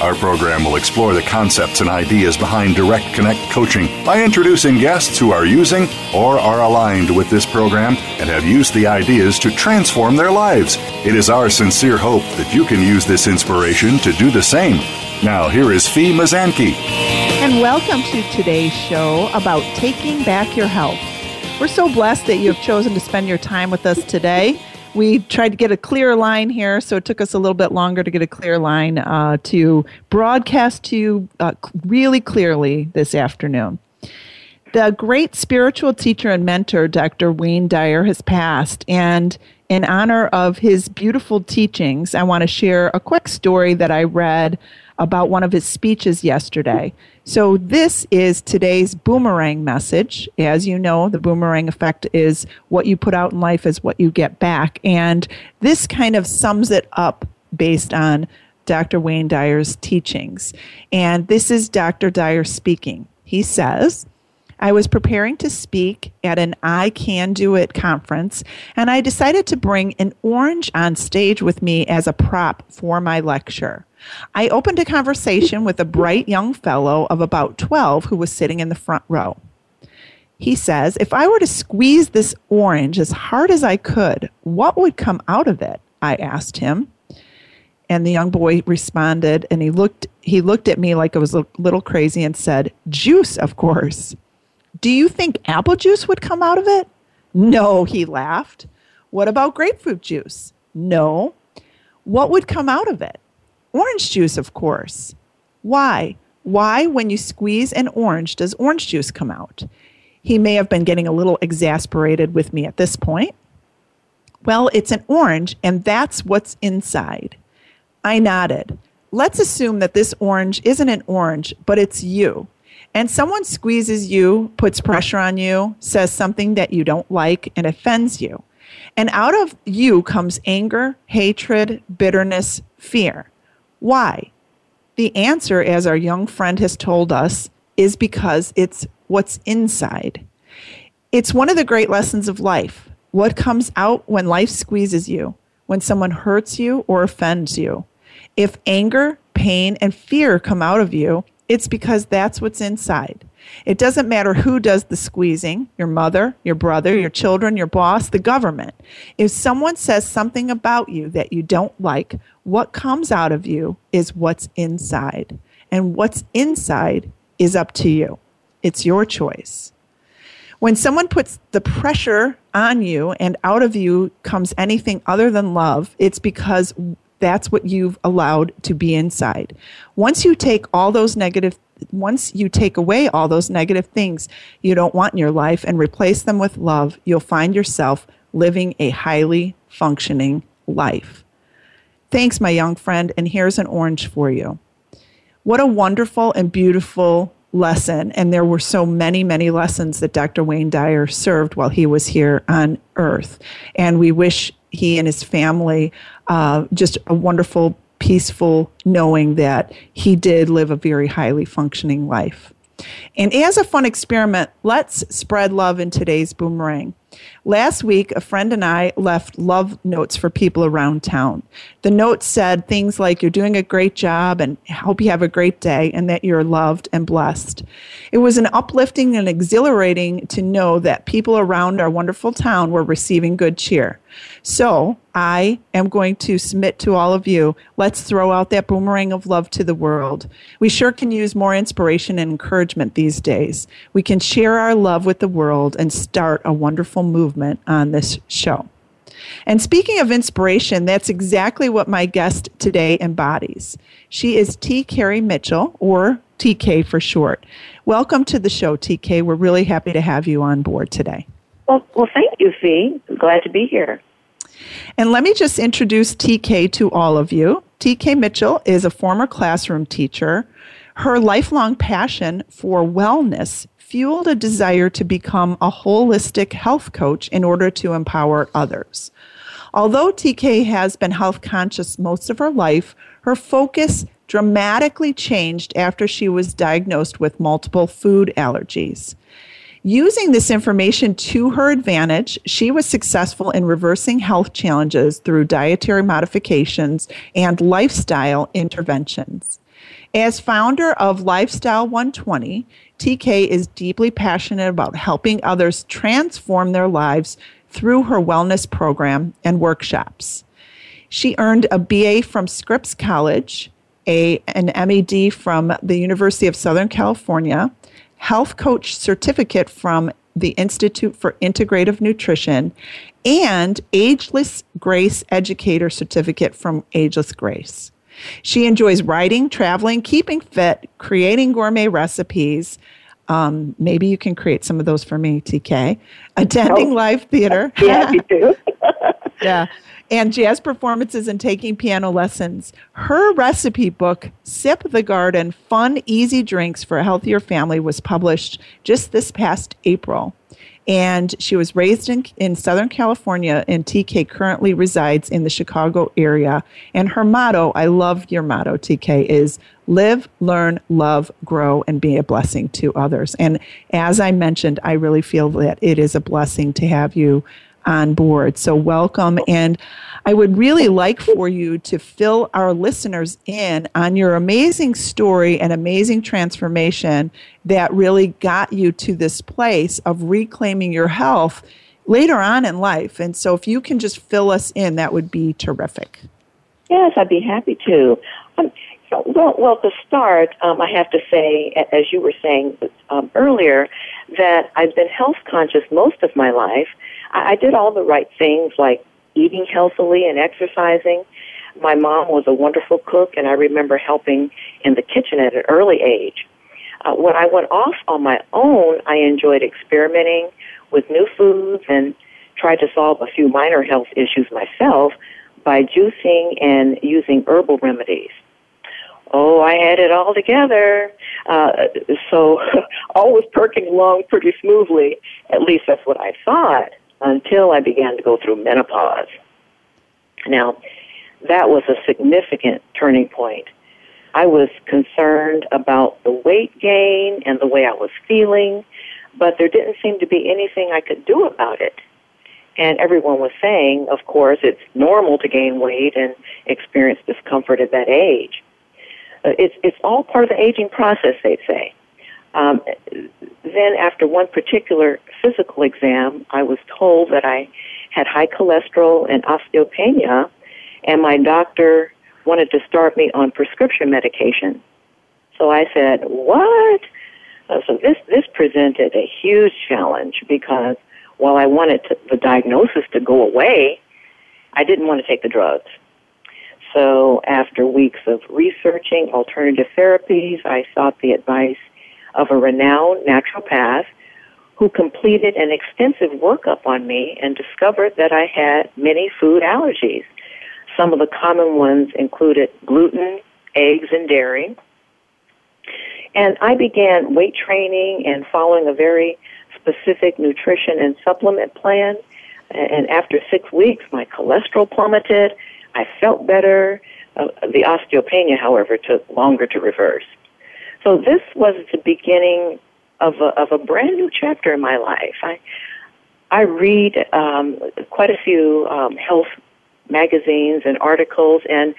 Our program will explore the concepts and ideas behind Direct Connect coaching by introducing guests who are using or are aligned with this program and have used the ideas to transform their lives. It is our sincere hope that you can use this inspiration to do the same. Now, here is Fee Mazanke. And welcome to today's show about taking back your health. We're so blessed that you have chosen to spend your time with us today we tried to get a clear line here, so it took us a little bit longer to get a clear line uh, to broadcast to you uh, really clearly this afternoon. The great spiritual teacher and mentor, Dr. Wayne Dyer, has passed, and in honor of his beautiful teachings, I want to share a quick story that I read about one of his speeches yesterday. So, this is today's boomerang message. As you know, the boomerang effect is what you put out in life is what you get back. And this kind of sums it up based on Dr. Wayne Dyer's teachings. And this is Dr. Dyer speaking. He says, I was preparing to speak at an I Can Do It conference, and I decided to bring an orange on stage with me as a prop for my lecture. I opened a conversation with a bright young fellow of about 12 who was sitting in the front row. He says, If I were to squeeze this orange as hard as I could, what would come out of it? I asked him. And the young boy responded, and he looked, he looked at me like I was a little crazy and said, Juice, of course. Do you think apple juice would come out of it? No, he laughed. What about grapefruit juice? No. What would come out of it? Orange juice, of course. Why? Why, when you squeeze an orange, does orange juice come out? He may have been getting a little exasperated with me at this point. Well, it's an orange, and that's what's inside. I nodded. Let's assume that this orange isn't an orange, but it's you. And someone squeezes you, puts pressure on you, says something that you don't like, and offends you. And out of you comes anger, hatred, bitterness, fear. Why? The answer, as our young friend has told us, is because it's what's inside. It's one of the great lessons of life. What comes out when life squeezes you, when someone hurts you or offends you. If anger, pain, and fear come out of you, it's because that's what's inside. It doesn't matter who does the squeezing your mother, your brother, your children, your boss, the government. If someone says something about you that you don't like, what comes out of you is what's inside. And what's inside is up to you. It's your choice. When someone puts the pressure on you and out of you comes anything other than love, it's because that's what you've allowed to be inside. Once you take all those negative once you take away all those negative things you don't want in your life and replace them with love, you'll find yourself living a highly functioning life. Thanks, my young friend, and here's an orange for you. What a wonderful and beautiful lesson. And there were so many, many lessons that Dr. Wayne Dyer served while he was here on earth. And we wish he and his family uh, just a wonderful peaceful knowing that he did live a very highly functioning life. And as a fun experiment, let's spread love in today's boomerang. Last week, a friend and I left love notes for people around town. The notes said things like, You're doing a great job and hope you have a great day and that you're loved and blessed. It was an uplifting and exhilarating to know that people around our wonderful town were receiving good cheer. So I am going to submit to all of you. Let's throw out that boomerang of love to the world. We sure can use more inspiration and encouragement these days. We can share our love with the world and start a wonderful movement on this show. And speaking of inspiration, that's exactly what my guest today embodies. She is T. Kari Mitchell, or TK for short. Welcome to the show, TK. We're really happy to have you on board today. Well, well, thank you, Fee. glad to be here. And let me just introduce TK to all of you. TK Mitchell is a former classroom teacher. Her lifelong passion for wellness fueled a desire to become a holistic health coach in order to empower others. Although TK has been health conscious most of her life, her focus dramatically changed after she was diagnosed with multiple food allergies. Using this information to her advantage, she was successful in reversing health challenges through dietary modifications and lifestyle interventions. As founder of Lifestyle 120, TK is deeply passionate about helping others transform their lives through her wellness program and workshops. She earned a BA from Scripps College, a, an MED from the University of Southern California, health coach certificate from the Institute for Integrative Nutrition, and Ageless Grace Educator certificate from Ageless Grace. She enjoys writing, traveling, keeping fit, creating gourmet recipes. Um, maybe you can create some of those for me, TK. Attending oh. live theater. yeah, yeah. And jazz performances and taking piano lessons. Her recipe book, Sip the Garden Fun, Easy Drinks for a Healthier Family, was published just this past April and she was raised in, in Southern California, and TK currently resides in the Chicago area. And her motto, I love your motto, TK, is live, learn, love, grow, and be a blessing to others. And as I mentioned, I really feel that it is a blessing to have you on board. So, welcome. And I would really like for you to fill our listeners in on your amazing story and amazing transformation that really got you to this place of reclaiming your health later on in life. And so, if you can just fill us in, that would be terrific. Yes, I'd be happy to. Um, well, well, to start, um, I have to say, as you were saying um, earlier, that I've been health conscious most of my life. I, I did all the right things like eating healthily and exercising. My mom was a wonderful cook, and I remember helping in the kitchen at an early age. Uh, when I went off on my own, I enjoyed experimenting with new foods and tried to solve a few minor health issues myself by juicing and using herbal remedies. Oh, I had it all together. Uh, so all was perking along pretty smoothly. At least that's what I thought until I began to go through menopause. Now, that was a significant turning point. I was concerned about the weight gain and the way I was feeling, but there didn't seem to be anything I could do about it. And everyone was saying, of course, it's normal to gain weight and experience discomfort at that age. Uh, it's, it's all part of the aging process, they'd say. Um, then, after one particular physical exam, I was told that I had high cholesterol and osteopenia, and my doctor wanted to start me on prescription medication. So I said, "What?" Uh, so this this presented a huge challenge because while I wanted to, the diagnosis to go away, I didn't want to take the drugs. So after weeks of researching alternative therapies, I sought the advice of a renowned naturopath who completed an extensive workup on me and discovered that I had many food allergies. Some of the common ones included gluten, eggs, and dairy. And I began weight training and following a very specific nutrition and supplement plan. And after six weeks, my cholesterol plummeted. I felt better. Uh, the osteopenia, however, took longer to reverse. So this was the beginning of a, of a brand new chapter in my life. I I read um, quite a few um, health magazines and articles, and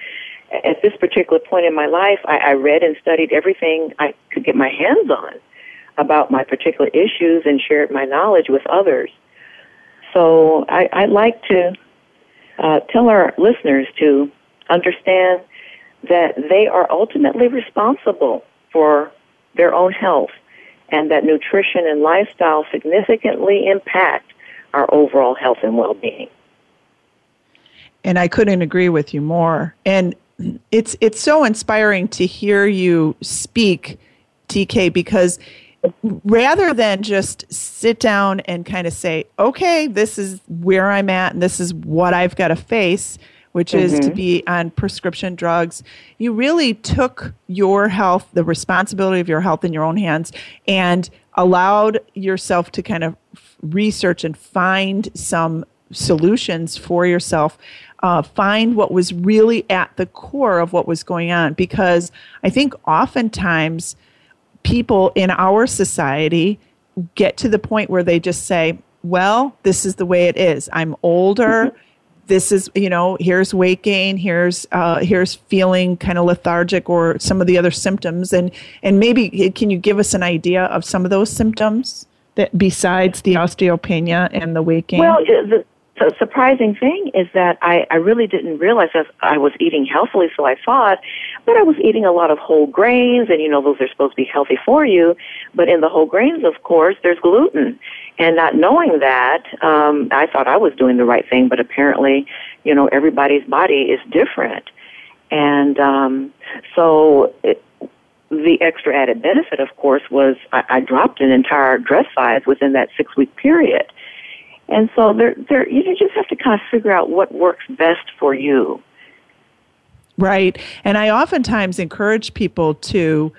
at this particular point in my life, I, I read and studied everything I could get my hands on about my particular issues and shared my knowledge with others. So I, I'd like to uh, tell our listeners to understand that they are ultimately responsible for their own health and that nutrition and lifestyle significantly impact our overall health and well-being. And I couldn't agree with you more. And it's it's so inspiring to hear you speak, TK, because rather than just sit down and kind of say, okay, this is where I'm at and this is what I've got to face, which mm-hmm. is to mm-hmm. be on prescription drugs, you really took your health, the responsibility of your health in your own hands, and allowed yourself to kind of research and find some solutions for yourself. Uh, find what was really at the core of what was going on. Because I think oftentimes people in our society get to the point where they just say, well, this is the way it is. I'm older. This is, you know, here's weight gain, here's uh, here's feeling kind of lethargic or some of the other symptoms. And and maybe can you give us an idea of some of those symptoms that besides the osteopenia and the weight gain? Well, the, the surprising thing is that I, I really didn't realize that I was eating healthily, so I thought, but I was eating a lot of whole grains, and you know, those are supposed to be healthy for you. But in the whole grains, of course, there's gluten. And not knowing that, um, I thought I was doing the right thing, but apparently, you know, everybody's body is different. And um, so it, the extra added benefit, of course, was I, I dropped an entire dress size within that six week period. And so there, there, you just have to kind of figure out what works best for you. Right. And I oftentimes encourage people to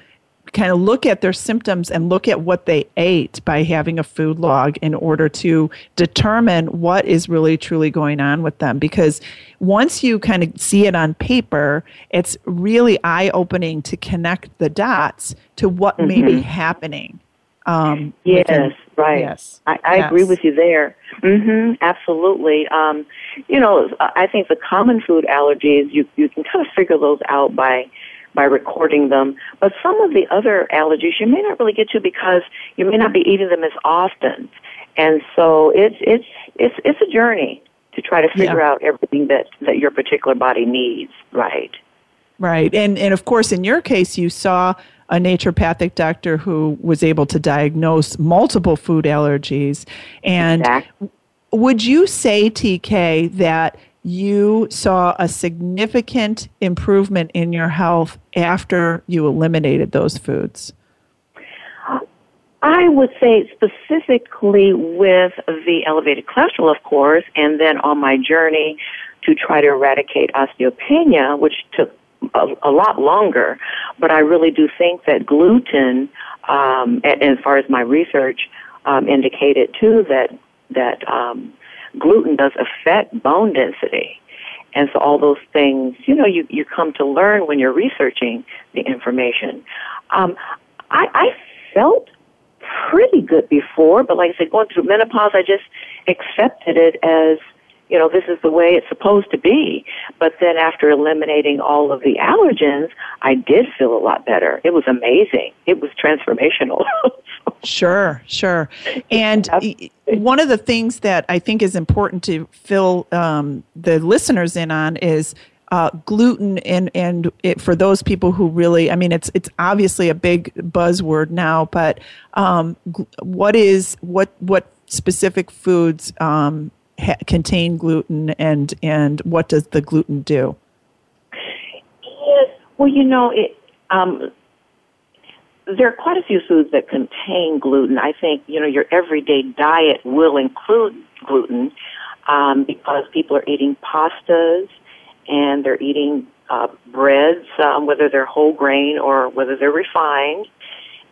kind of look at their symptoms and look at what they ate by having a food log in order to determine what is really truly going on with them. Because once you kind of see it on paper, it's really eye opening to connect the dots to what mm-hmm. may be mm-hmm. happening. Um, yes, within, right. Yes, I, I yes. agree with you there. Mm-hmm, absolutely. Um, you know, I think the common food allergies you you can kind of figure those out by by recording them. But some of the other allergies you may not really get to because you may not be eating them as often, and so it's it's it's it's a journey to try to figure yeah. out everything that that your particular body needs. Right. Right, and and of course, in your case, you saw a naturopathic doctor who was able to diagnose multiple food allergies. And exactly. would you say, TK, that you saw a significant improvement in your health after you eliminated those foods? I would say specifically with the elevated cholesterol, of course, and then on my journey to try to eradicate osteopenia, which took a, a lot longer. But I really do think that gluten, um, as far as my research um, indicated too, that that um, gluten does affect bone density. And so all those things, you know, you, you come to learn when you're researching the information. Um, I, I felt pretty good before, but like I said, going through menopause, I just accepted it as you know, this is the way it's supposed to be. But then after eliminating all of the allergens, I did feel a lot better. It was amazing. It was transformational. sure, sure. And one of the things that I think is important to fill um, the listeners in on is uh, gluten and and it, for those people who really I mean it's it's obviously a big buzzword now but um, gl- what is what what specific foods um, ha- contain gluten and and what does the gluten do? Yes, well, you know, it, um, there are quite a few foods that contain gluten. I think you know your everyday diet will include gluten um, because people are eating pastas and they're eating uh, breads, um, whether they're whole grain or whether they're refined.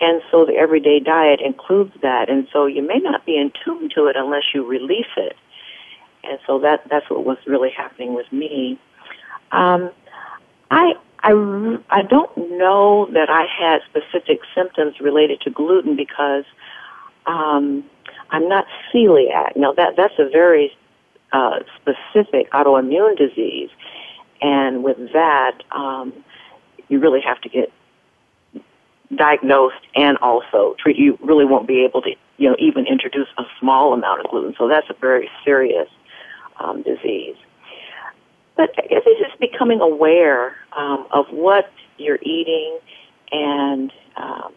And so the everyday diet includes that. And so you may not be in tune to it unless you release it and so that that's what was really happening with me. Um, I I I don't know that I had specific symptoms related to gluten because um, I'm not celiac. Now that that's a very uh, specific autoimmune disease, and with that, um, you really have to get diagnosed and also treat. You really won't be able to, you know, even introduce a small amount of gluten. So that's a very serious um, disease. But I guess it's just becoming aware um, of what you're eating, and um,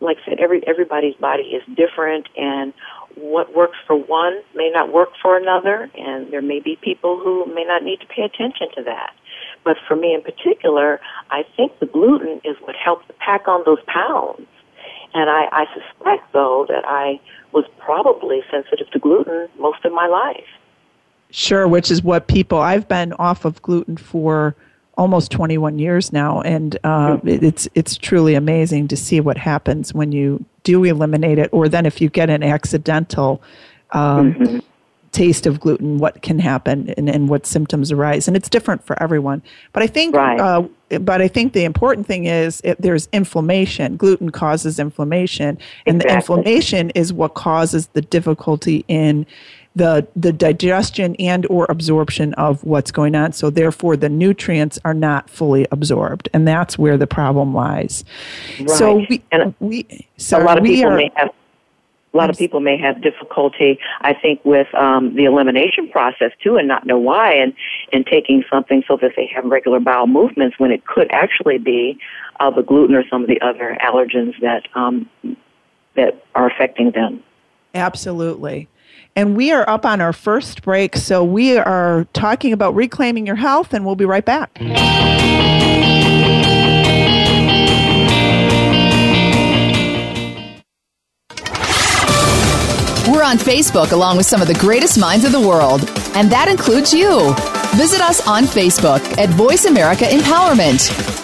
like I said, every everybody's body is different, and what works for one may not work for another, and there may be people who may not need to pay attention to that. But for me in particular, I think the gluten is what helped to pack on those pounds. And I, I suspect, though, that I was probably sensitive to gluten most of my life. Sure, which is what people, I've been off of gluten for almost 21 years now, and uh, mm-hmm. it's it's truly amazing to see what happens when you do eliminate it, or then if you get an accidental um, mm-hmm. taste of gluten, what can happen and, and what symptoms arise, and it's different for everyone. But I think, right. uh, but I think the important thing is it, there's inflammation. Gluten causes inflammation, and exactly. the inflammation is what causes the difficulty in the the digestion and or absorption of what's going on so therefore the nutrients are not fully absorbed and that's where the problem lies right. so we, and we so a lot of people are, may have a lot of people may have difficulty, I think, with um, the elimination process too, and not know why, and and taking something so that they have regular bowel movements when it could actually be uh, the gluten or some of the other allergens that um, that are affecting them. Absolutely. And we are up on our first break, so we are talking about reclaiming your health, and we'll be right back. We're on Facebook along with some of the greatest minds of the world, and that includes you. Visit us on Facebook at Voice America Empowerment.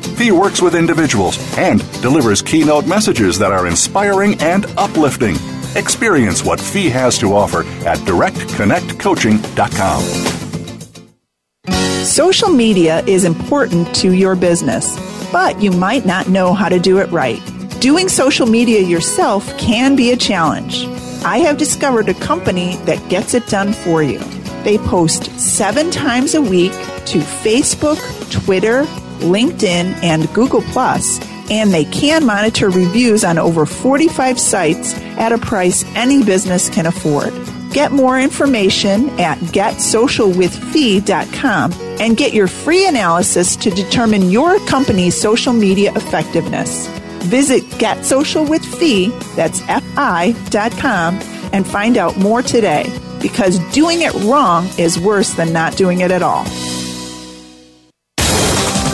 Fee works with individuals and delivers keynote messages that are inspiring and uplifting. Experience what Fee has to offer at directconnectcoaching.com. Social media is important to your business, but you might not know how to do it right. Doing social media yourself can be a challenge. I have discovered a company that gets it done for you. They post seven times a week to Facebook, Twitter, LinkedIn, and Google and they can monitor reviews on over 45 sites at a price any business can afford. Get more information at getsocialwithfee.com and get your free analysis to determine your company's social media effectiveness. Visit getsocialwithfee, that's F-I.com, and find out more today because doing it wrong is worse than not doing it at all.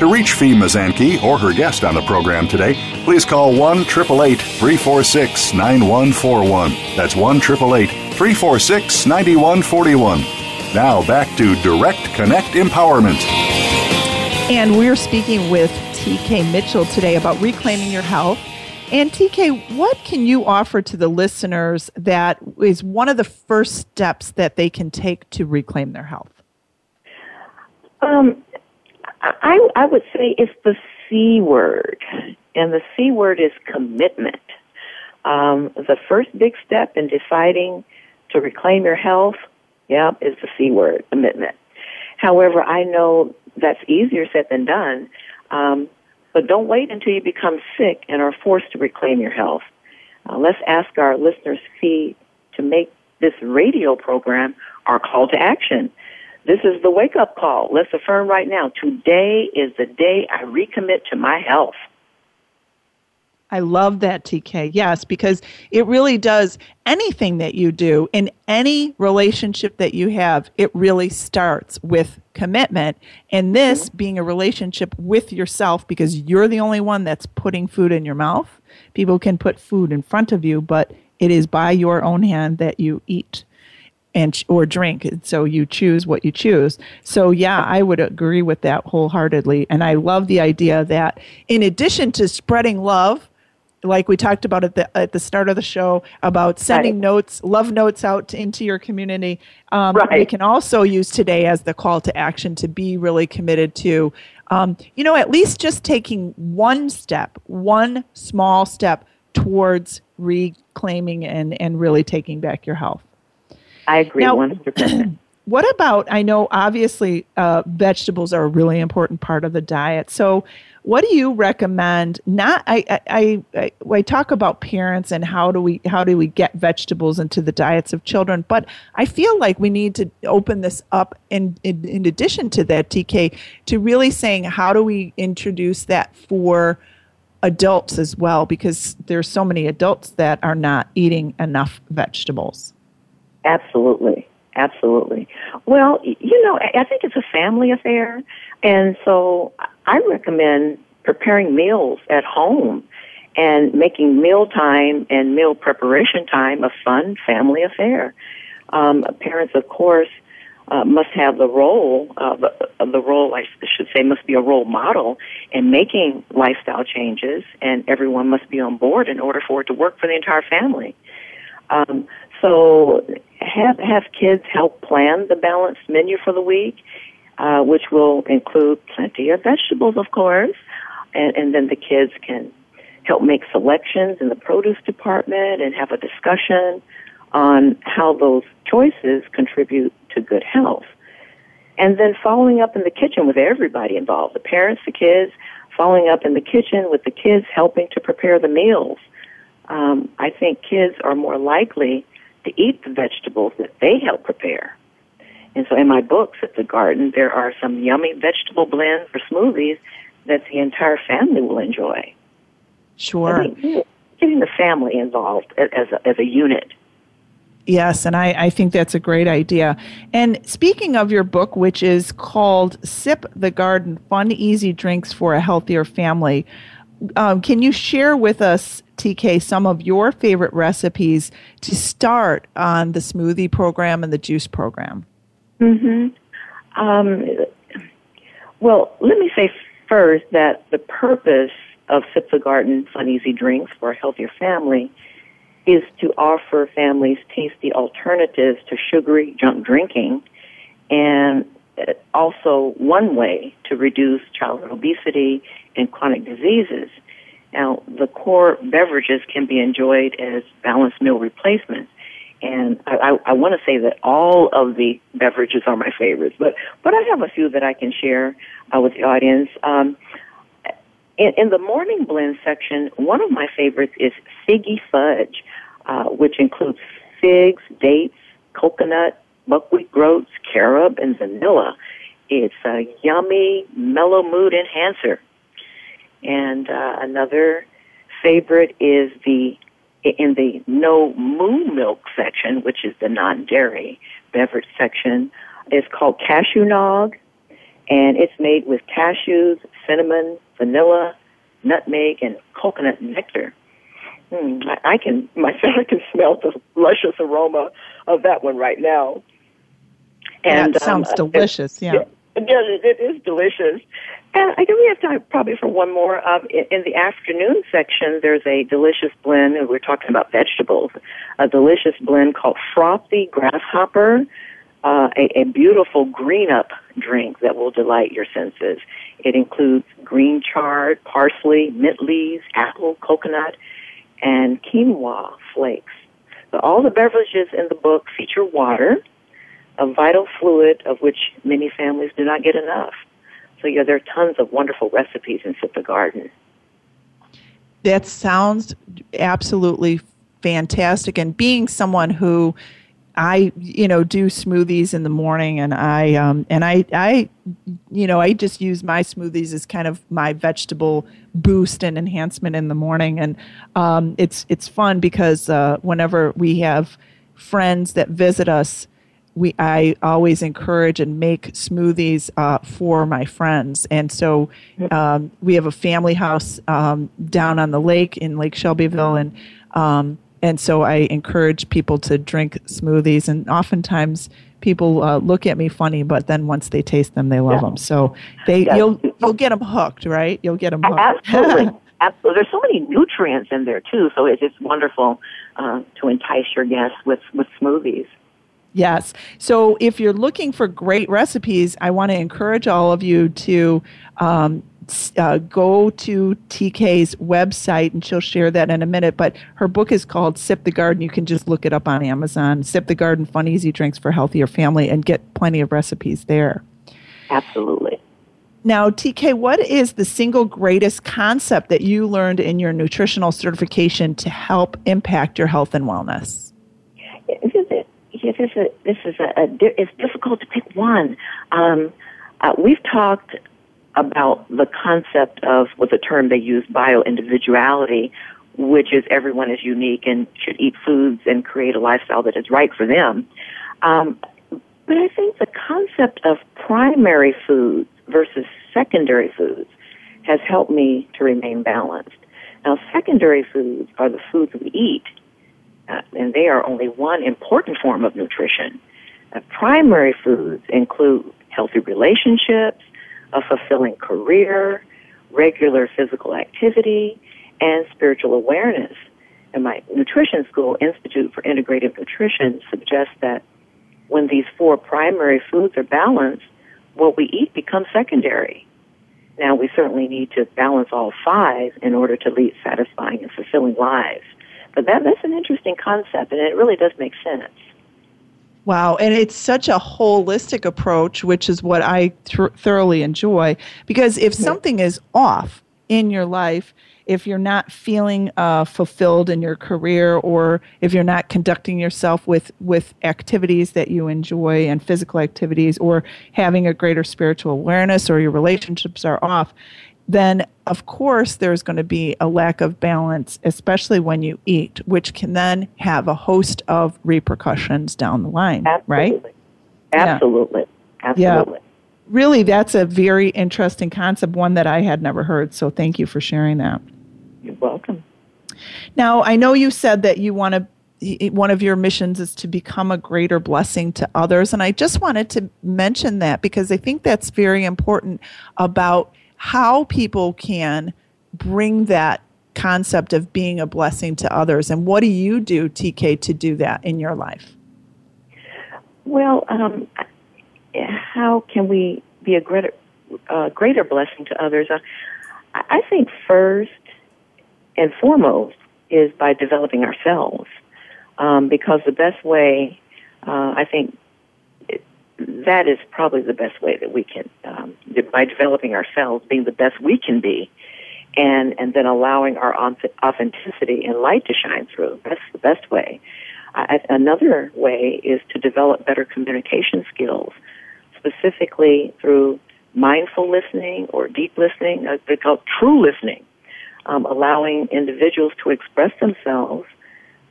To reach Fee Mazanke or her guest on the program today, please call 1 346 9141. That's 1 346 9141. Now back to Direct Connect Empowerment. And we're speaking with TK Mitchell today about reclaiming your health. And TK, what can you offer to the listeners that is one of the first steps that they can take to reclaim their health? Um, I, I would say it's the C word, and the C word is commitment. Um, the first big step in deciding to reclaim your health, yeah, is the C word, commitment. However, I know that's easier said than done, um, but don't wait until you become sick and are forced to reclaim your health. Uh, let's ask our listeners' Fee to make this radio program our call to action. This is the wake up call. Let's affirm right now. Today is the day I recommit to my health. I love that, TK. Yes, because it really does anything that you do in any relationship that you have, it really starts with commitment. And this mm-hmm. being a relationship with yourself because you're the only one that's putting food in your mouth. People can put food in front of you, but it is by your own hand that you eat and or drink so you choose what you choose so yeah i would agree with that wholeheartedly and i love the idea that in addition to spreading love like we talked about at the at the start of the show about sending right. notes, love notes out to, into your community. Um, right. We can also use today as the call to action to be really committed to, um, you know, at least just taking one step, one small step towards reclaiming and and really taking back your health. I agree hundred percent. What about? I know obviously uh, vegetables are a really important part of the diet. So, what do you recommend? Not I, I I I talk about parents and how do we how do we get vegetables into the diets of children, but I feel like we need to open this up in in, in addition to that, TK, to really saying how do we introduce that for adults as well because there's so many adults that are not eating enough vegetables. Absolutely. Absolutely. Well, you know, I think it's a family affair. And so I recommend preparing meals at home and making meal time and meal preparation time a fun family affair. Um, parents, of course, uh, must have the role, uh, the, the role, I should say, must be a role model in making lifestyle changes, and everyone must be on board in order for it to work for the entire family. Um, so have have kids help plan the balanced menu for the week, uh, which will include plenty of vegetables, of course, and, and then the kids can help make selections in the produce department and have a discussion on how those choices contribute to good health. And then following up in the kitchen with everybody involved, the parents, the kids, following up in the kitchen with the kids helping to prepare the meals. Um, I think kids are more likely to eat the vegetables that they help prepare. And so in my book Sip the Garden, there are some yummy vegetable blends for smoothies that the entire family will enjoy. Sure. getting the family involved as a, as a unit. Yes, and I, I think that's a great idea. And speaking of your book, which is called Sip the Garden Fun, Easy Drinks for a Healthier Family, um, can you share with us TK, some of your favorite recipes to start on the smoothie program and the juice program? hmm um, well, let me say first that the purpose of Sip the Garden Fun Easy Drinks for a Healthier Family is to offer families tasty alternatives to sugary junk drinking and also one way to reduce childhood obesity and chronic diseases. Now, the core beverages can be enjoyed as balanced meal replacements. And I, I, I want to say that all of the beverages are my favorites, but, but I have a few that I can share uh, with the audience. Um, in, in the morning blend section, one of my favorites is figgy fudge, uh, which includes figs, dates, coconut, buckwheat groats, carob, and vanilla. It's a yummy, mellow mood enhancer. And uh, another favorite is the in the no moo milk section, which is the non-dairy beverage section, is called cashew nog, and it's made with cashews, cinnamon, vanilla, nutmeg, and coconut nectar. Hmm, I, I can myself I can smell the luscious aroma of that one right now. And that sounds um, delicious. yeah. Yeah, it is delicious. And I think we have time probably for one more. In, in the afternoon section, there's a delicious blend, and we're talking about vegetables, a delicious blend called Frothy Grasshopper, uh, a, a beautiful green up drink that will delight your senses. It includes green chard, parsley, mint leaves, apple, coconut, and quinoa flakes. So all the beverages in the book feature water, a vital fluid of which many families do not get enough. So yeah, there are tons of wonderful recipes in Sip the Garden. That sounds absolutely fantastic. And being someone who I, you know, do smoothies in the morning, and I, um, and I, I, you know, I just use my smoothies as kind of my vegetable boost and enhancement in the morning, and um, it's it's fun because uh, whenever we have friends that visit us, we I always encourage and make smoothies uh, for my friends, and so um, we have a family house um, down on the lake in Lake Shelbyville, and um, and so I encourage people to drink smoothies, and oftentimes people uh, look at me funny, but then once they taste them, they love yeah. them. So they you'll you'll get them hooked, right? You'll get them hooked. Absolutely. Absolutely. There's so many nutrients in there too, so it's wonderful uh, to entice your guests with, with smoothies. Yes. So if you're looking for great recipes, I want to encourage all of you to um, uh, go to TK's website, and she'll share that in a minute. But her book is called Sip the Garden. You can just look it up on Amazon. Sip the Garden: Fun, Easy Drinks for Healthier Family, and get plenty of recipes there. Absolutely. Now, TK, what is the single greatest concept that you learned in your nutritional certification to help impact your health and wellness? A, this is a, this is a, a it's difficult to pick one. Um, uh, we've talked about the concept of what the term they use bio-individuality, which is everyone is unique and should eat foods and create a lifestyle that is right for them. Um, but I think the concept of primary foods versus secondary foods has helped me to remain balanced. Now, secondary foods are the foods we eat, uh, and they are only one important form of nutrition. Uh, primary foods include healthy relationships, a fulfilling career, regular physical activity, and spiritual awareness. And my nutrition school, Institute for Integrative Nutrition, suggests that when these four primary foods are balanced, what we eat becomes secondary. Now, we certainly need to balance all five in order to lead satisfying and fulfilling lives. But that, that's an interesting concept, and it really does make sense. Wow, and it's such a holistic approach, which is what I th- thoroughly enjoy. Because if something is off in your life, if you're not feeling uh, fulfilled in your career, or if you're not conducting yourself with with activities that you enjoy and physical activities, or having a greater spiritual awareness, or your relationships are off, then of course there's going to be a lack of balance, especially when you eat, which can then have a host of repercussions down the line, Absolutely. right? Absolutely. Yeah. Absolutely. Yeah. Really, that's a very interesting concept, one that I had never heard. So thank you for sharing that. You're welcome. Now, I know you said that you want to one of your missions is to become a greater blessing to others. And I just wanted to mention that because I think that's very important about how people can bring that concept of being a blessing to others. And what do you do, TK, to do that in your life? Well, um, how can we be a greater, uh, greater blessing to others? Uh, I think first and foremost is by developing ourselves, um, because the best way, uh, I think, that is probably the best way that we can, um, by developing ourselves, being the best we can be, and and then allowing our authenticity and light to shine through. That's the best way. I, another way is to develop better communication skills, specifically through mindful listening or deep listening. Uh, they call true listening, um, allowing individuals to express themselves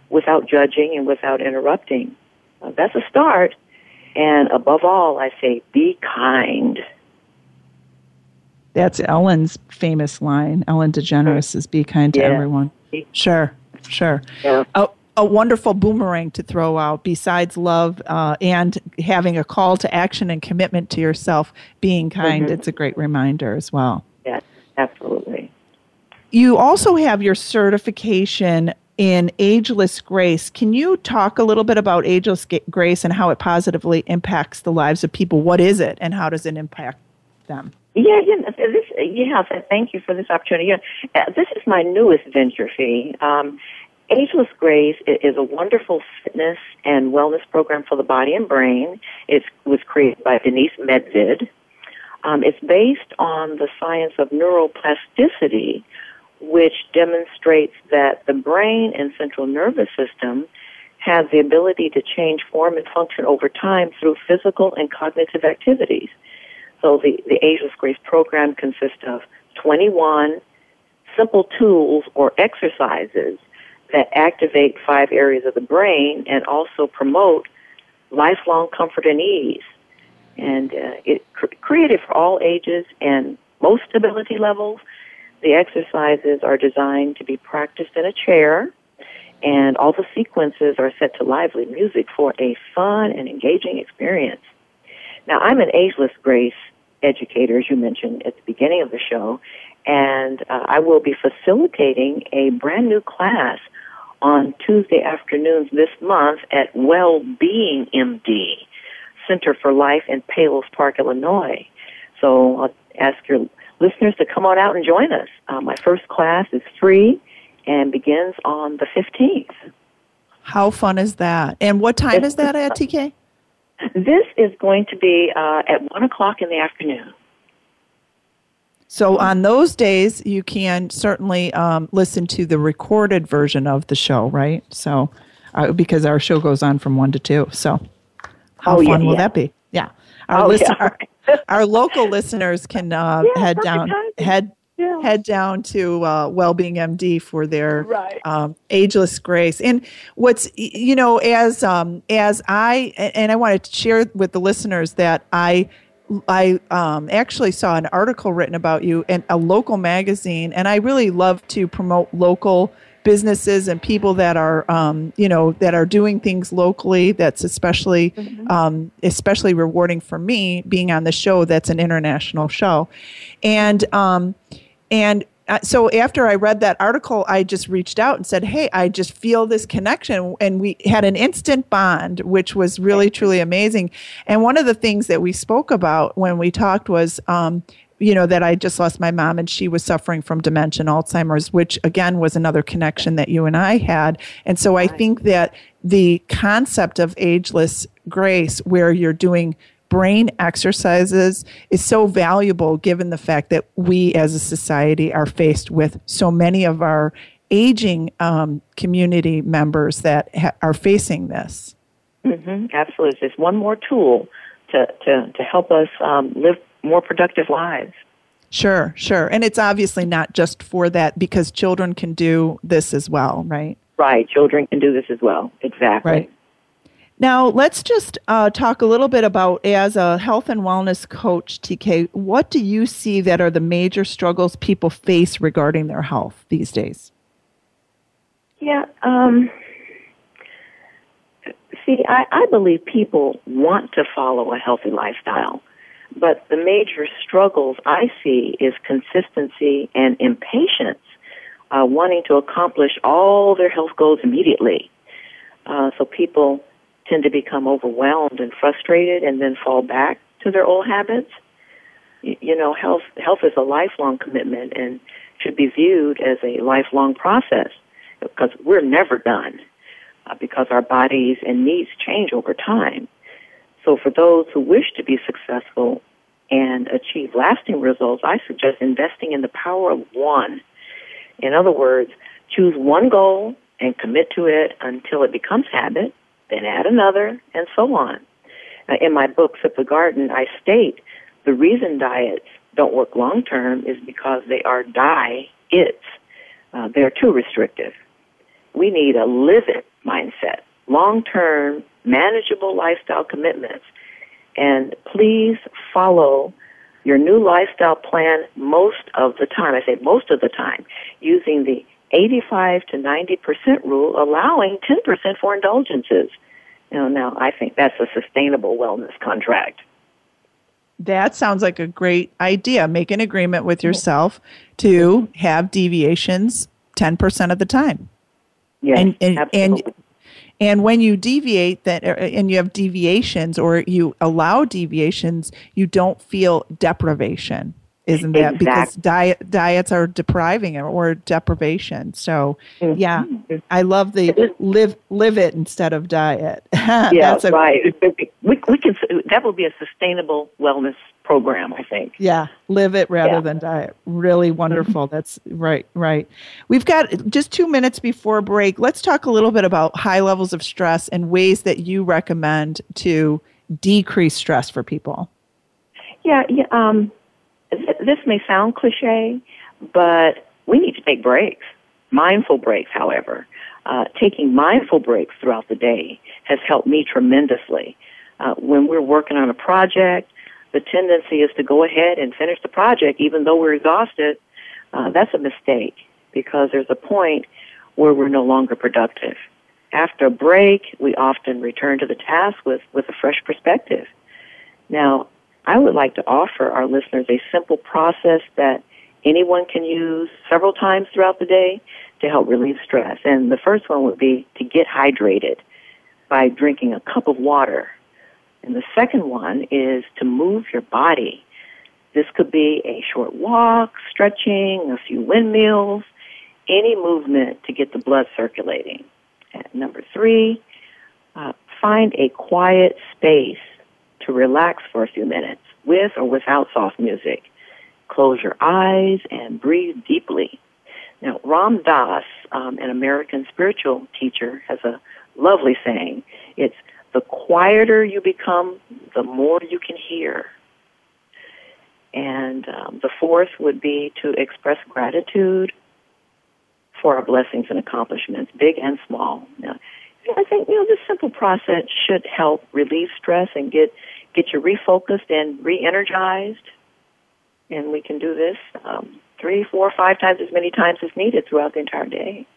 without judging and without interrupting. Uh, that's a start and above all, I say, be kind. That's Ellen's famous line. Ellen DeGeneres says, be kind to yeah. everyone. Sure, sure. Yeah. A, a, wonderful boomerang to throw out besides love uh, and having a call to action and commitment to yourself, being kind. Mm-hmm. It's a great reminder as well. Yes, absolutely. You also have your certification in Ageless Grace. Can you talk a little bit about Ageless Grace and how it positively impacts the lives of people? What is it, and how does it impact them? Yeah, yeah, this, yeah. Thank you for this opportunity. Yeah, uh, this is my newest venture, Fee. Um, Ageless Grace is a wonderful fitness and wellness program for the body and brain. It was created by Denise Medved. Um, it's based on the science of neuroplasticity, which demonstrates that the brain and central nervous system have the ability to change form and function over time through physical and cognitive activities. So the, the Ageless Grace program consists of 21 simple tools or exercises that activate five areas of the brain and also promote lifelong comfort and ease. And uh, it cr- created for all ages and most ability levels the exercises are designed to be practiced in a chair, and all the sequences are set to lively music for a fun and engaging experience. Now, I'm an ageless grace educator, as you mentioned at the beginning of the show, And uh, I will be facilitating a brand new class on Tuesday afternoons this month at Wellbeing MD Center for Life in Palos Park, Illinois. So I'll ask your listeners to come on out and join us. Uh, my first class is free and begins on the 15th. How fun is that? And what time is that at TK? This is going to be uh, at 1 o'clock in the afternoon. So on those days, you can certainly um, listen to the recorded version of the show, right? So uh, because our show goes on from 1 to 2. So how oh, fun yeah, will yeah. that be? Yeah. Our, Oh, listen- yeah. our, our local listeners can uh, Yeah, head down head Yeah. head down to uh, Wellbeing MD for their Right. um, ageless grace. And what's you know as um, as I and I wanted to share with the listeners that I. I um, actually saw an article written about you in a local magazine, and I really love to promote local businesses and people that are, um, you know, that are doing things locally. That's especially, um, especially rewarding for me being on the show. That's an international show, and um, and uh, so after I read that article, I just reached out and said, "Hey, I just feel this connection," and we had an instant bond, which was really truly amazing. And one of the things that we spoke about when we talked was. Um, you know that I just lost my mom and she was suffering from dementia and Alzheimer's, which again was another connection that you and I had. And so I think that the concept of ageless grace, where you're doing brain exercises is so valuable given the fact that we as a society are faced with so many of our aging um, community members that ha- are facing this. hmm Absolutely. It's just one more tool to, to, to help us um, live more productive lives. Sure, sure. And it's obviously not just for that because children can do this as well, right? Right. Children can do this as well. Exactly. Right. Now, let's just uh, talk a little bit about, as a health and wellness coach, TK, what do you see that are the major struggles people face regarding their health these days? Yeah. Um, see, I, I believe people want to follow a healthy lifestyle, but the major struggles I see is consistency and impatience, uh, wanting to accomplish all their health goals immediately. Uh, so people tend to become overwhelmed and frustrated and then fall back to their old habits. Y- You know, health health is a lifelong commitment and should be viewed as a lifelong process because we're never done uh, because our bodies and needs change over time. So for those who wish to be successful and achieve lasting results, I suggest investing in the power of one. In other words, choose one goal and commit to it until it becomes habit, then add another, and so on. In my book, Sip the Garden, I state the reason diets don't work long term is because they are diets. Uh, they're too restrictive. We need a live it mindset, long term, manageable lifestyle commitments. And please follow your new lifestyle plan most of the time. I say most of the time, using the 85 to 90% rule, allowing 10% for indulgences. You know, now I think that's a sustainable wellness contract. That sounds like a great idea. Make an agreement with yourself to mm-hmm. have deviations 10% of the time. Yes, and, and, absolutely. and and when you deviate that uh, and you have deviations or you allow deviations, you don't feel deprivation. Isn't that because diet diets are depriving or deprivation? So Mm-hmm. yeah, I love the live live it instead of diet. yeah, That's a, right. We, we can that would be a sustainable wellness program. I think. Yeah, live it rather Yeah. than diet. Really wonderful. That's right, right. We've got just two minutes before break. Let's talk a little bit about high levels of stress and ways that you recommend to decrease stress for people. Yeah, yeah. Um, th- this may sound cliche, but we need to take breaks. Mindful breaks, however. Uh, taking mindful breaks throughout the day has helped me tremendously. Uh, when we're working on a project, the tendency is to go ahead and finish the project even though we're exhausted. Uh, that's a mistake because there's a point where we're no longer productive. After a break, we often return to the task with, with a fresh perspective. Now, I would like to offer our listeners a simple process that anyone can use several times throughout the day to help relieve stress. And the first one would be to get hydrated by drinking a cup of water. And the second one is to move your body. This could be a short walk, stretching, a few windmills, any movement to get the blood circulating. And number three, uh, find a quiet space to relax for a few minutes with or without soft music. Close your eyes and breathe deeply. Now, Ram Dass, um, an American spiritual teacher, has a lovely saying. It's the quieter you become, the more you can hear. And um, the fourth would be to express gratitude for our blessings and accomplishments, big and small. Now, I think you know this simple process should help relieve stress and get get you refocused and re-energized. And we can do this um, three, four, five times as many times as needed throughout the entire day.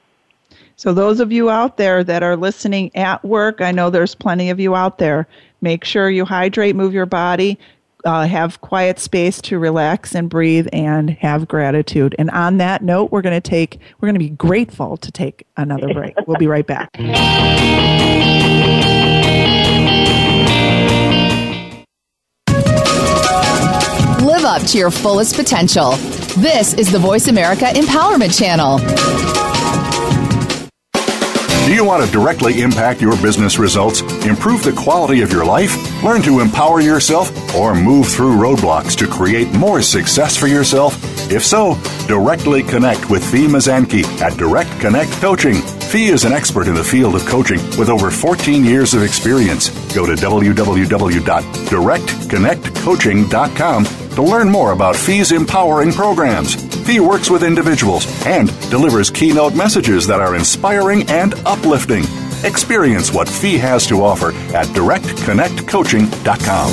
So, those of you out there that are listening at work, I know there's plenty of you out there. Make sure you hydrate, move your body, uh, have quiet space to relax and breathe, and have gratitude. And on that note, we're going to take, we're going to be grateful to take another break. we'll be right back. Live up to your fullest potential. This is the Voice America Empowerment Channel. Do you want to directly impact your business results, improve the quality of your life, learn to empower yourself, or move through roadblocks to create more success for yourself? If so, directly connect with Fee Mazanke at Direct Connect Coaching. Fee is an expert in the field of coaching with over 14 years of experience. Go to www.directconnectcoaching.com to learn more about Fee's empowering programs. Fee works with individuals and delivers keynote messages that are inspiring and uplifting. Experience what Fee has to offer at directconnectcoaching.com.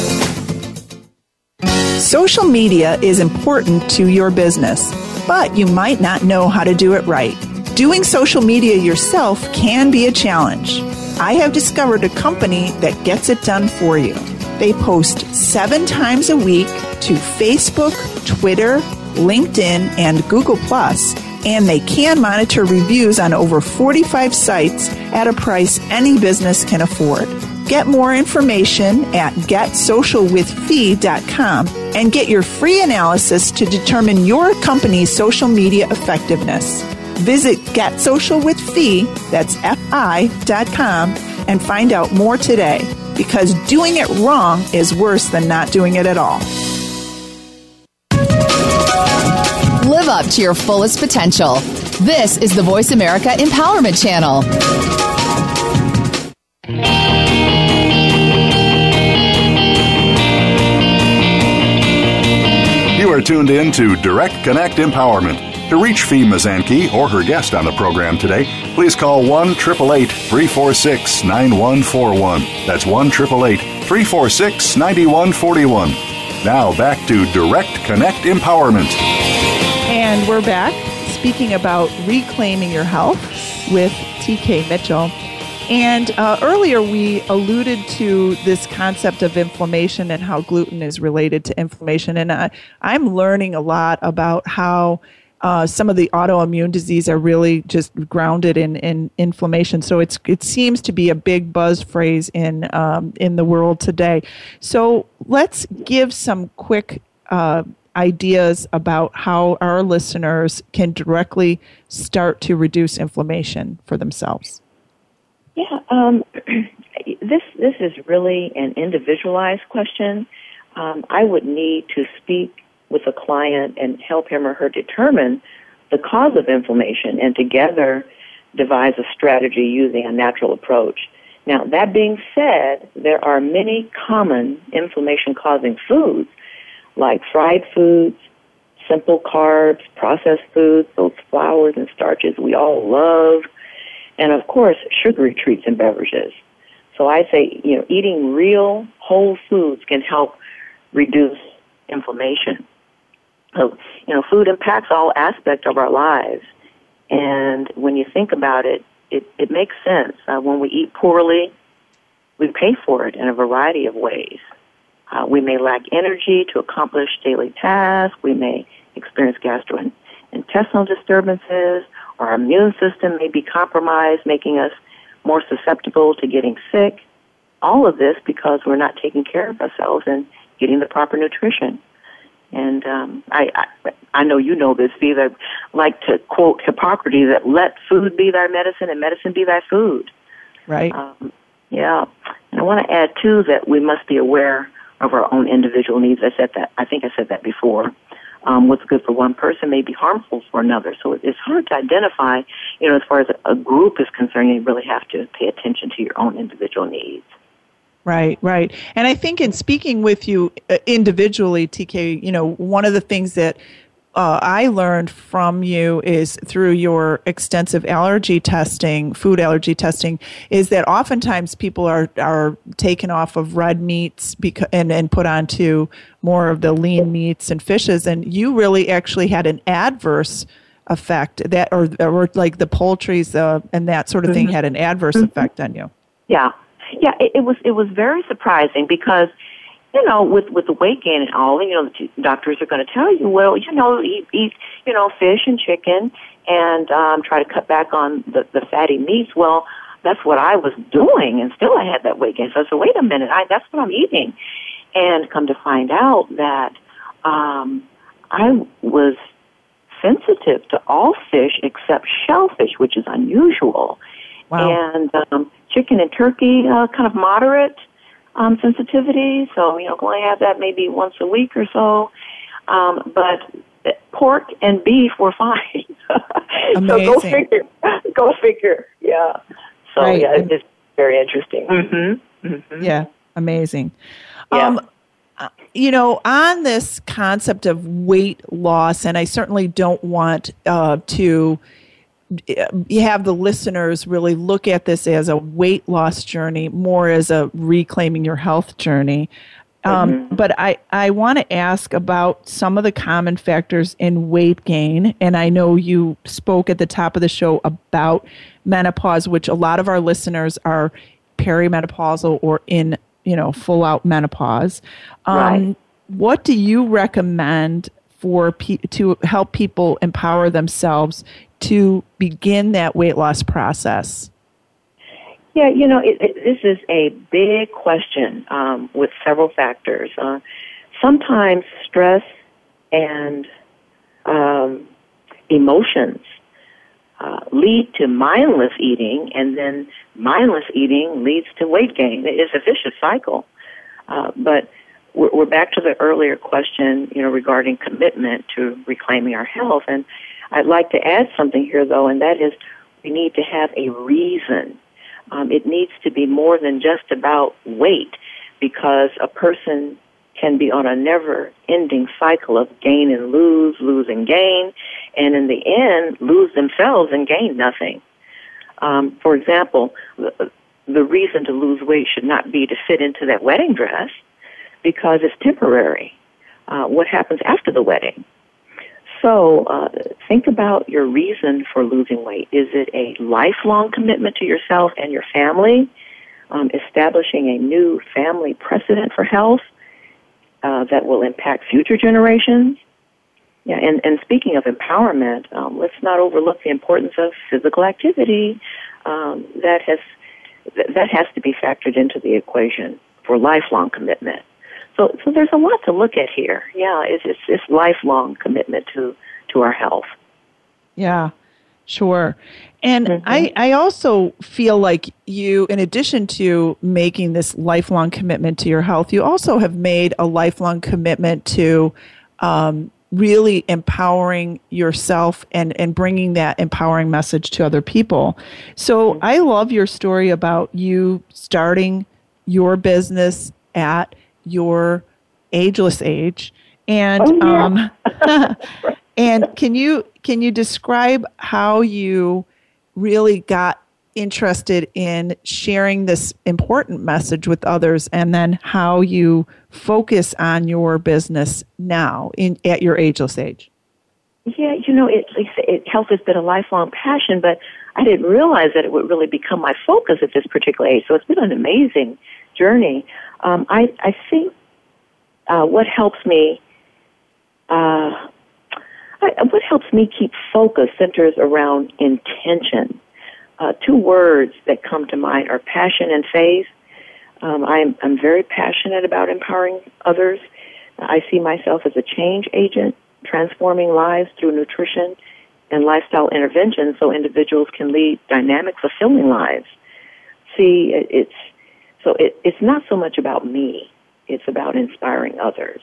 Social media is important to your business, but you might not know how to do it right. Doing social media yourself can be a challenge. I have discovered a company that gets it done for you. They post seven times a week to Facebook, Twitter, LinkedIn, and Google Plus, and they can monitor reviews on over 45 sites at a price any business can afford. Get more information at getsocialwithfee.com and get your free analysis to determine your company's social media effectiveness. Visit getsocialwithfee, that's F-I.com, and find out more today because doing it wrong is worse than not doing it at all. Live up to your fullest potential. This is the Voice America Empowerment Channel. You are tuned in to Direct Connect Empowerment. To reach Fee Mazanke or her guest on the program today, please call 1 346 9141. That's 1 346 9141. Now back to Direct Connect Empowerment. And we're back speaking about reclaiming your health with TK Mitchell. And uh, earlier we alluded to this concept of inflammation and how gluten is related to inflammation. And I, I'm learning a lot about how uh, some of the autoimmune disease are really just grounded in, in inflammation. So it's it seems to be a big buzz phrase in um, in the world today. So let's give some quick uh, ideas about how our listeners can directly start to reduce inflammation for themselves. Yeah, um, this this is really an individualized question. Um, I would need to speak with a client and help him or her determine the cause of inflammation and together devise a strategy using a natural approach. Now, that being said, there are many common inflammation causing foods like fried foods, simple carbs, processed foods, those flours and starches we all love, and of course, sugary treats and beverages. So I say, you know, eating real whole foods can help reduce inflammation. So, you know, food impacts all aspects of our lives. And when you think about it, it, it makes sense. Uh, when we eat poorly, we pay for it in a variety of ways. Uh, we may lack energy to accomplish daily tasks. We may experience gastrointestinal disturbances, our immune system may be compromised, making us more susceptible to getting sick. All of this because we're not taking care of ourselves and getting the proper nutrition. And um, I, I, I know you know this, Steve. I like to quote Hippocrates that let food be thy medicine and medicine be thy food. Right. Um, yeah. And I want to add too that we must be aware of our own individual needs. I said that. I think I said that before. Um, what's good for one person may be harmful for another. So it's hard to identify. You know, as far as a group is concerned, you really have to pay attention to your own individual needs. Right, right. And I think in speaking with you uh, individually, TK, you know, one of the things that uh, I learned from you is through your extensive allergy testing, food allergy testing, is that oftentimes people are, are taken off of red meats because, and, and put onto more of the lean meats and fishes. And you really actually had an adverse effect that, or, or like the poultries uh, and that sort of thing mm-hmm. had an adverse mm-hmm. effect on you. Yeah. Yeah, it, it was it was very surprising because you know, with with the weight gain and all, you know, the doctors are going to tell you, well, you know, eat, eat you know, fish and chicken, and um, try to cut back on the the fatty meats. Well, that's what I was doing, and still I had that weight gain. So I said, wait a minute, I that's what I'm eating, and come to find out that um, I was sensitive to all fish except shellfish, which is unusual. Wow. And um, chicken and turkey, uh, kind of moderate um, sensitivity. So, you know, can only have that maybe once a week or so. Um, but pork and beef were fine. so go figure. Go figure. Yeah. So right. yeah, it's very interesting. Mm-hmm. Mm-hmm. Yeah, amazing. Yeah. Um, uh, you know, on this concept of weight loss, and I certainly don't want uh, to you have the listeners really look at this as a weight loss journey more as a reclaiming your health journey um, mm-hmm. but i, I want to ask about some of the common factors in weight gain and i know you spoke at the top of the show about menopause which a lot of our listeners are perimenopausal or in you know full out menopause um, right. what do you recommend for pe- to help people empower themselves to begin that weight loss process? Yeah, you know, it, it, this is a big question um, with several factors. Uh, sometimes stress and um, emotions uh, lead to mindless eating, and then mindless eating leads to weight gain. It's a vicious cycle. Uh, but we're, back to the earlier question, you know, regarding commitment to reclaiming our health, and I'd like to add something here, though, and that is we need to have a reason. Um, it needs to be more than just about weight because a person can be on a never ending cycle of gain and lose, lose and gain, and in the end, lose themselves and gain nothing. Um, for example, the reason to lose weight should not be to fit into that wedding dress because it's temporary. Uh, what happens after the wedding? So uh, think about your reason for losing weight. Is it a lifelong commitment to yourself and your family? Um, establishing a new family precedent for health uh, that will impact future generations? Yeah, and, and speaking of empowerment, um, let's not overlook the importance of physical activity. Um, that has that has to be factored into the equation for lifelong commitment. So, so there's a lot to look at here. Yeah, it's it's, it's lifelong commitment to to our health. Yeah, sure. And mm-hmm. I, I also feel like you, in addition to making this lifelong commitment to your health, you also have made a lifelong commitment to um, really empowering yourself and, and bringing that empowering message to other people. So mm-hmm. I love your story about you starting your business at your ageless age. And oh, yeah. um, and can you can you describe how you really got interested in sharing this important message with others and then how you focus on your business now in at your ageless age yeah you know it, it health has been a lifelong passion but i didn't realize that it would really become my focus at this particular age so it's been an amazing journey um, I, I think uh, what helps me uh, I, what helps me keep focus centers around intention. Uh, two words that come to mind are passion and faith. Um, I'm, I'm very passionate about empowering others. I see myself as a change agent, transforming lives through nutrition and lifestyle interventions so individuals can lead dynamic, fulfilling lives. See, it's so it, it's not so much about me; it's about inspiring others.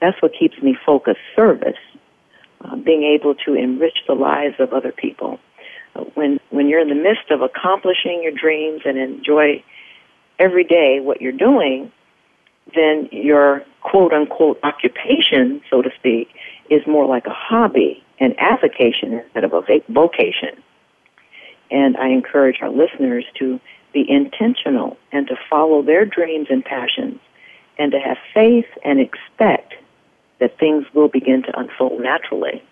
That's what keeps me focused. Service, uh, being able to enrich the lives of other people. Uh, when when you're in the midst of accomplishing your dreams and enjoy every day what you're doing, then your quote unquote occupation, so to speak, is more like a hobby and avocation instead of a vocation. And I encourage our listeners to be intentional and to follow their dreams and passions and to have faith and expect that things will begin to unfold naturally.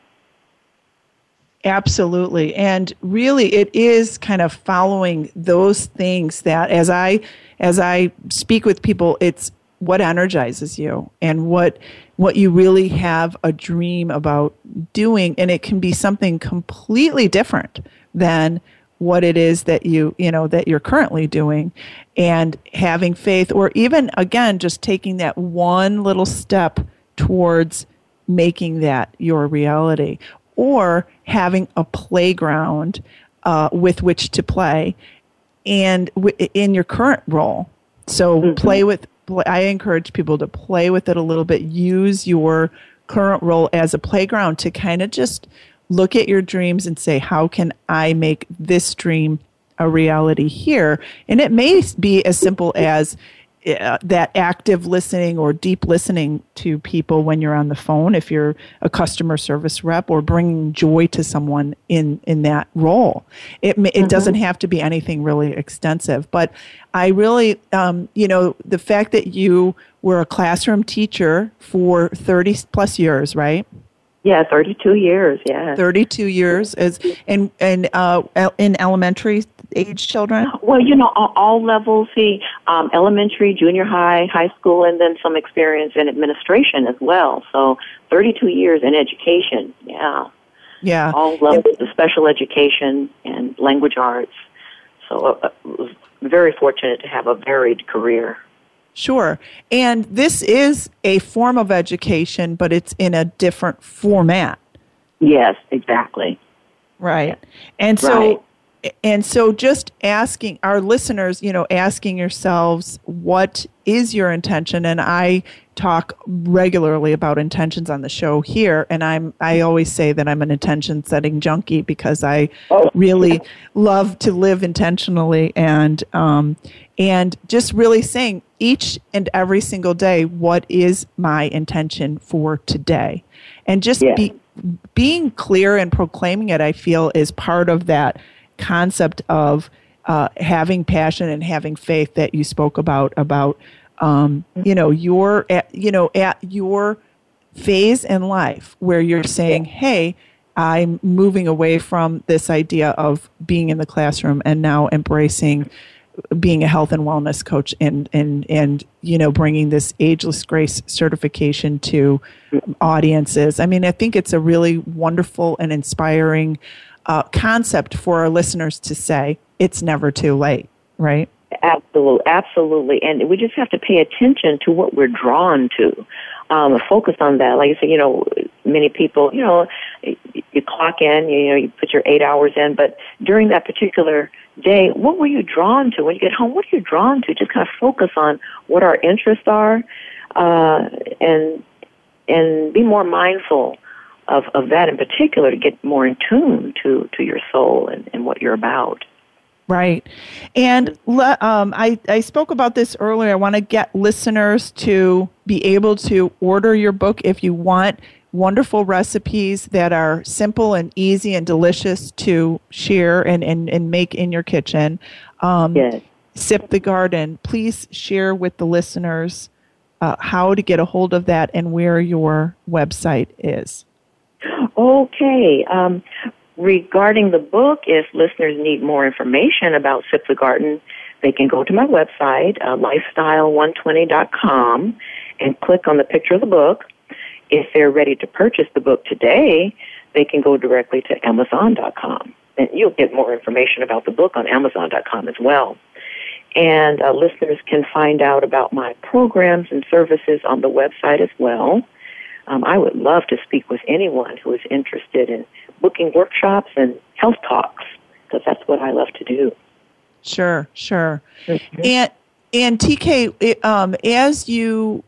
Absolutely. And really it is kind of following those things that as I as I speak with people, it's what energizes you and what what you really have a dream about doing and it can be something completely different than what it is that you you know that you're currently doing and having faith or even again just taking that one little step towards making that your reality or having a playground uh, with which to play and w- in your current role so mm-hmm. play with I encourage people to play with it a little bit. Use your current role as a playground to kind of just look at your dreams and say, how can I make this dream a reality here? And it may be as simple as uh, that active listening or deep listening to people when you're on the phone if you're a customer service rep or bringing joy to someone in in that role it it mm-hmm. doesn't have to be anything really extensive but i really um, you know the fact that you were a classroom teacher for 30 plus years right yeah, 32 years, yeah. 32 years as in in uh in elementary age children? Well, you know, all, all levels, see, um, elementary, junior high, high school, and then some experience in administration as well. So 32 years in education, yeah. Yeah. All levels of special education and language arts. So uh, was very fortunate to have a varied career. Sure. And this is a form of education, but it's in a different format. Yes, exactly. Right. And so right and so just asking our listeners you know asking yourselves what is your intention and i talk regularly about intentions on the show here and i'm i always say that i'm an intention setting junkie because i oh. really love to live intentionally and um, and just really saying each and every single day what is my intention for today and just yeah. be being clear and proclaiming it i feel is part of that concept of uh, having passion and having faith that you spoke about about um, you know your at, you know at your phase in life where you're saying hey i'm moving away from this idea of being in the classroom and now embracing being a health and wellness coach and and and you know bringing this ageless grace certification to audiences. I mean i think it's a really wonderful and inspiring uh, concept for our listeners to say it's never too late, right? Absolutely, absolutely, and we just have to pay attention to what we're drawn to. Um, focus on that. Like I said, you know, many people, you know, you clock in, you know, you put your eight hours in, but during that particular day, what were you drawn to? When you get home, what are you drawn to? Just kind of focus on what our interests are, uh, and and be more mindful of, of that in particular to get more in tune to, to your soul and, and what you're about. Right. And um, I, I spoke about this earlier. I want to get listeners to be able to order your book if you want wonderful recipes that are simple and easy and delicious to share and, and, and make in your kitchen. Um, yes. Sip the Garden. Please share with the listeners uh, how to get a hold of that and where your website is. Okay. Um, regarding the book, if listeners need more information about Sip the Garden, they can go to my website, uh, lifestyle120.com, and click on the picture of the book. If they're ready to purchase the book today, they can go directly to Amazon.com. And you'll get more information about the book on Amazon.com as well. And uh, listeners can find out about my programs and services on the website as well. Um, I would love to speak with anyone who is interested in booking workshops and health talks because that's what I love to do. Sure, sure. Mm-hmm. And and TK, um, as you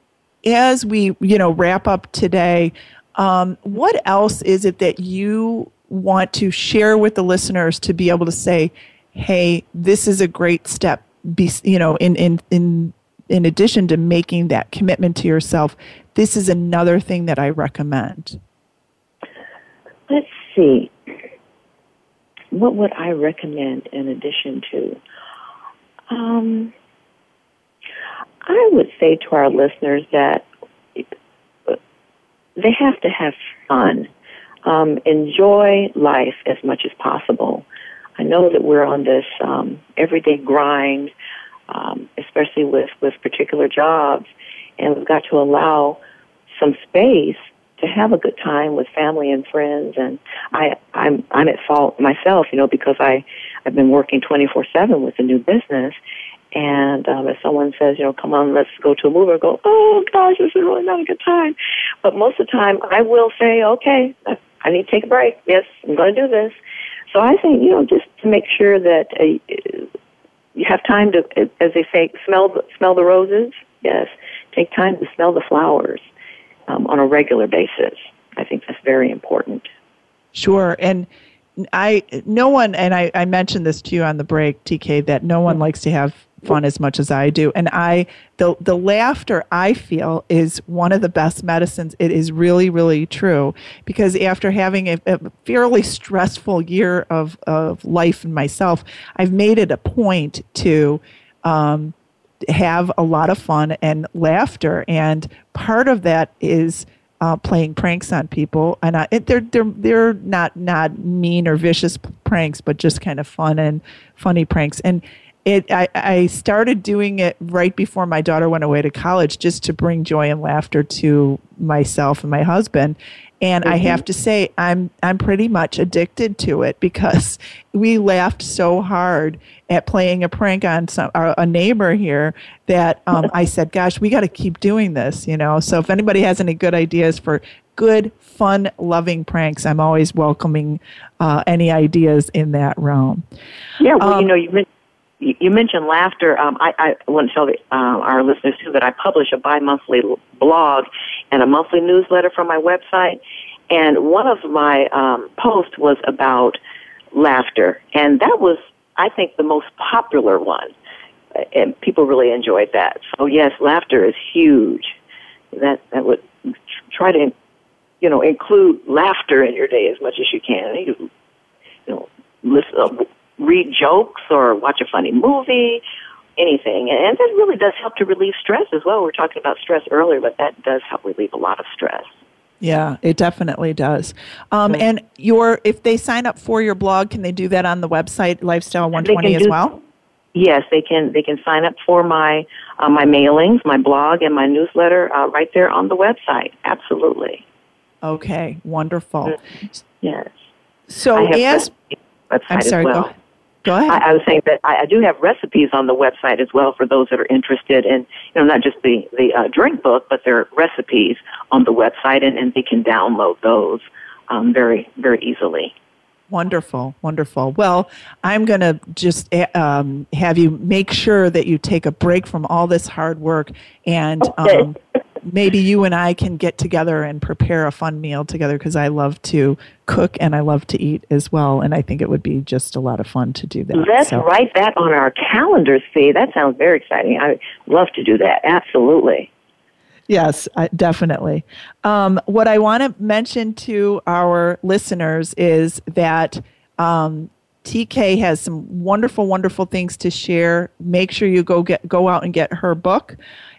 as we you know wrap up today, um, what else is it that you want to share with the listeners to be able to say, "Hey, this is a great step." Be you know in in in in addition to making that commitment to yourself, this is another thing that I recommend. Let's see. What would I recommend in addition to? Um, I would say to our listeners that they have to have fun. Um, enjoy life as much as possible. I know that we're on this um, everyday grind, um, especially with, with particular jobs, and we've got to allow some space to have a good time with family and friends. And I, I'm I'm at fault myself, you know, because I I've been working 24/7 with a new business, and um, if someone says, you know, come on, let's go to a movie, I go, oh gosh, this is really not a good time. But most of the time, I will say, okay, I need to take a break. Yes, I'm going to do this. So I think, you know, just to make sure that uh, you have time to, as they say, smell smell the roses. Yes, take time to smell the flowers um, on a regular basis. I think that's very important. Sure, and I no one and I, I mentioned this to you on the break, TK, that no one likes to have fun as much as I do. And I the the laughter I feel is one of the best medicines. It is really, really true. Because after having a, a fairly stressful year of, of life and myself, I've made it a point to um, have a lot of fun and laughter. And part of that is uh, playing pranks on people, and I, it, they're they're they're not not mean or vicious pranks, but just kind of fun and funny pranks. And it I, I started doing it right before my daughter went away to college, just to bring joy and laughter to myself and my husband. And mm-hmm. I have to say, I'm I'm pretty much addicted to it because we laughed so hard at playing a prank on some a neighbor here that um, I said, "Gosh, we got to keep doing this." You know. So if anybody has any good ideas for good, fun, loving pranks, I'm always welcoming uh, any ideas in that realm. Yeah. Well, um, you know, you you mentioned laughter. Um, I, I want to tell the, uh, our listeners too that I publish a bi-monthly blog and a monthly newsletter from my website. And one of my um, posts was about laughter, and that was, I think, the most popular one, and people really enjoyed that. So yes, laughter is huge. That that would try to, you know, include laughter in your day as much as you can. You, you know, listen, read jokes or watch a funny movie, anything. And that really does help to relieve stress as well. We were talking about stress earlier, but that does help relieve a lot of stress. Yeah, it definitely does. Um, mm-hmm. And your if they sign up for your blog, can they do that on the website Lifestyle 120 as well? Yes, they can. They can sign up for my uh, my mailings, my blog, and my newsletter uh, right there on the website. Absolutely. Okay, wonderful. Mm-hmm. Yes. So as I'm sorry, well. Go, go ahead. I, I, was saying that I, I, do have recipes on the website as well for those that are interested in, you know, not just the the uh, drink book, but there are recipes on the website, and, and they can download those um, very very easily. Wonderful, wonderful. Well, I'm going to just eh, um, have you make sure that you take a break from all this hard work and um, maybe you and I can get together and prepare a fun meal together because I love to cook and I love to eat as well. And I think it would be just a lot of fun to do that. Let's so. write that on our calendars, Fee. That sounds very exciting. I love to do that. Absolutely. Yes, I, definitely. Um, what I want to mention to our listeners is that um, TK has some wonderful, wonderful things to share. Make sure you go get go out and get her book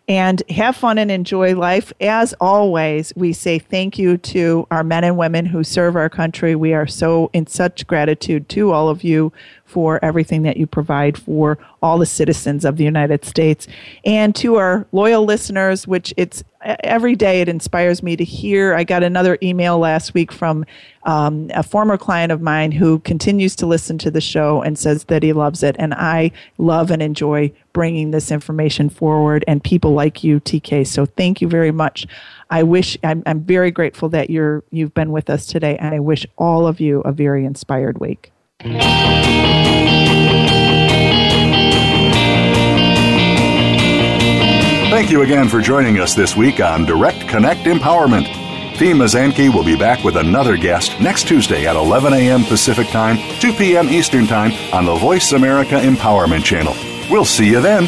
and have fun and enjoy life. As always, we say thank you to our men and women who serve our country. We are so in such gratitude to all of you for everything that you provide for all the citizens of the United States and to our loyal listeners, which it's every day it inspires me to hear. I got another email last week from um, a former client of mine who continues to listen to the show and says that he loves it. And I love and enjoy bringing this information forward and people like you, TK. So thank you very much. I wish I'm, I'm very grateful that you're you've been with us today, and I wish all of you a very inspired week. Thank you again for joining us this week on Direct Connect Empowerment. Fee Mazanke will be back with another guest next Tuesday at 11 a.m. Pacific Time, 2 p.m. Eastern Time on the Voice America Empowerment Channel. We'll see you then.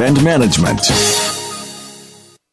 and management.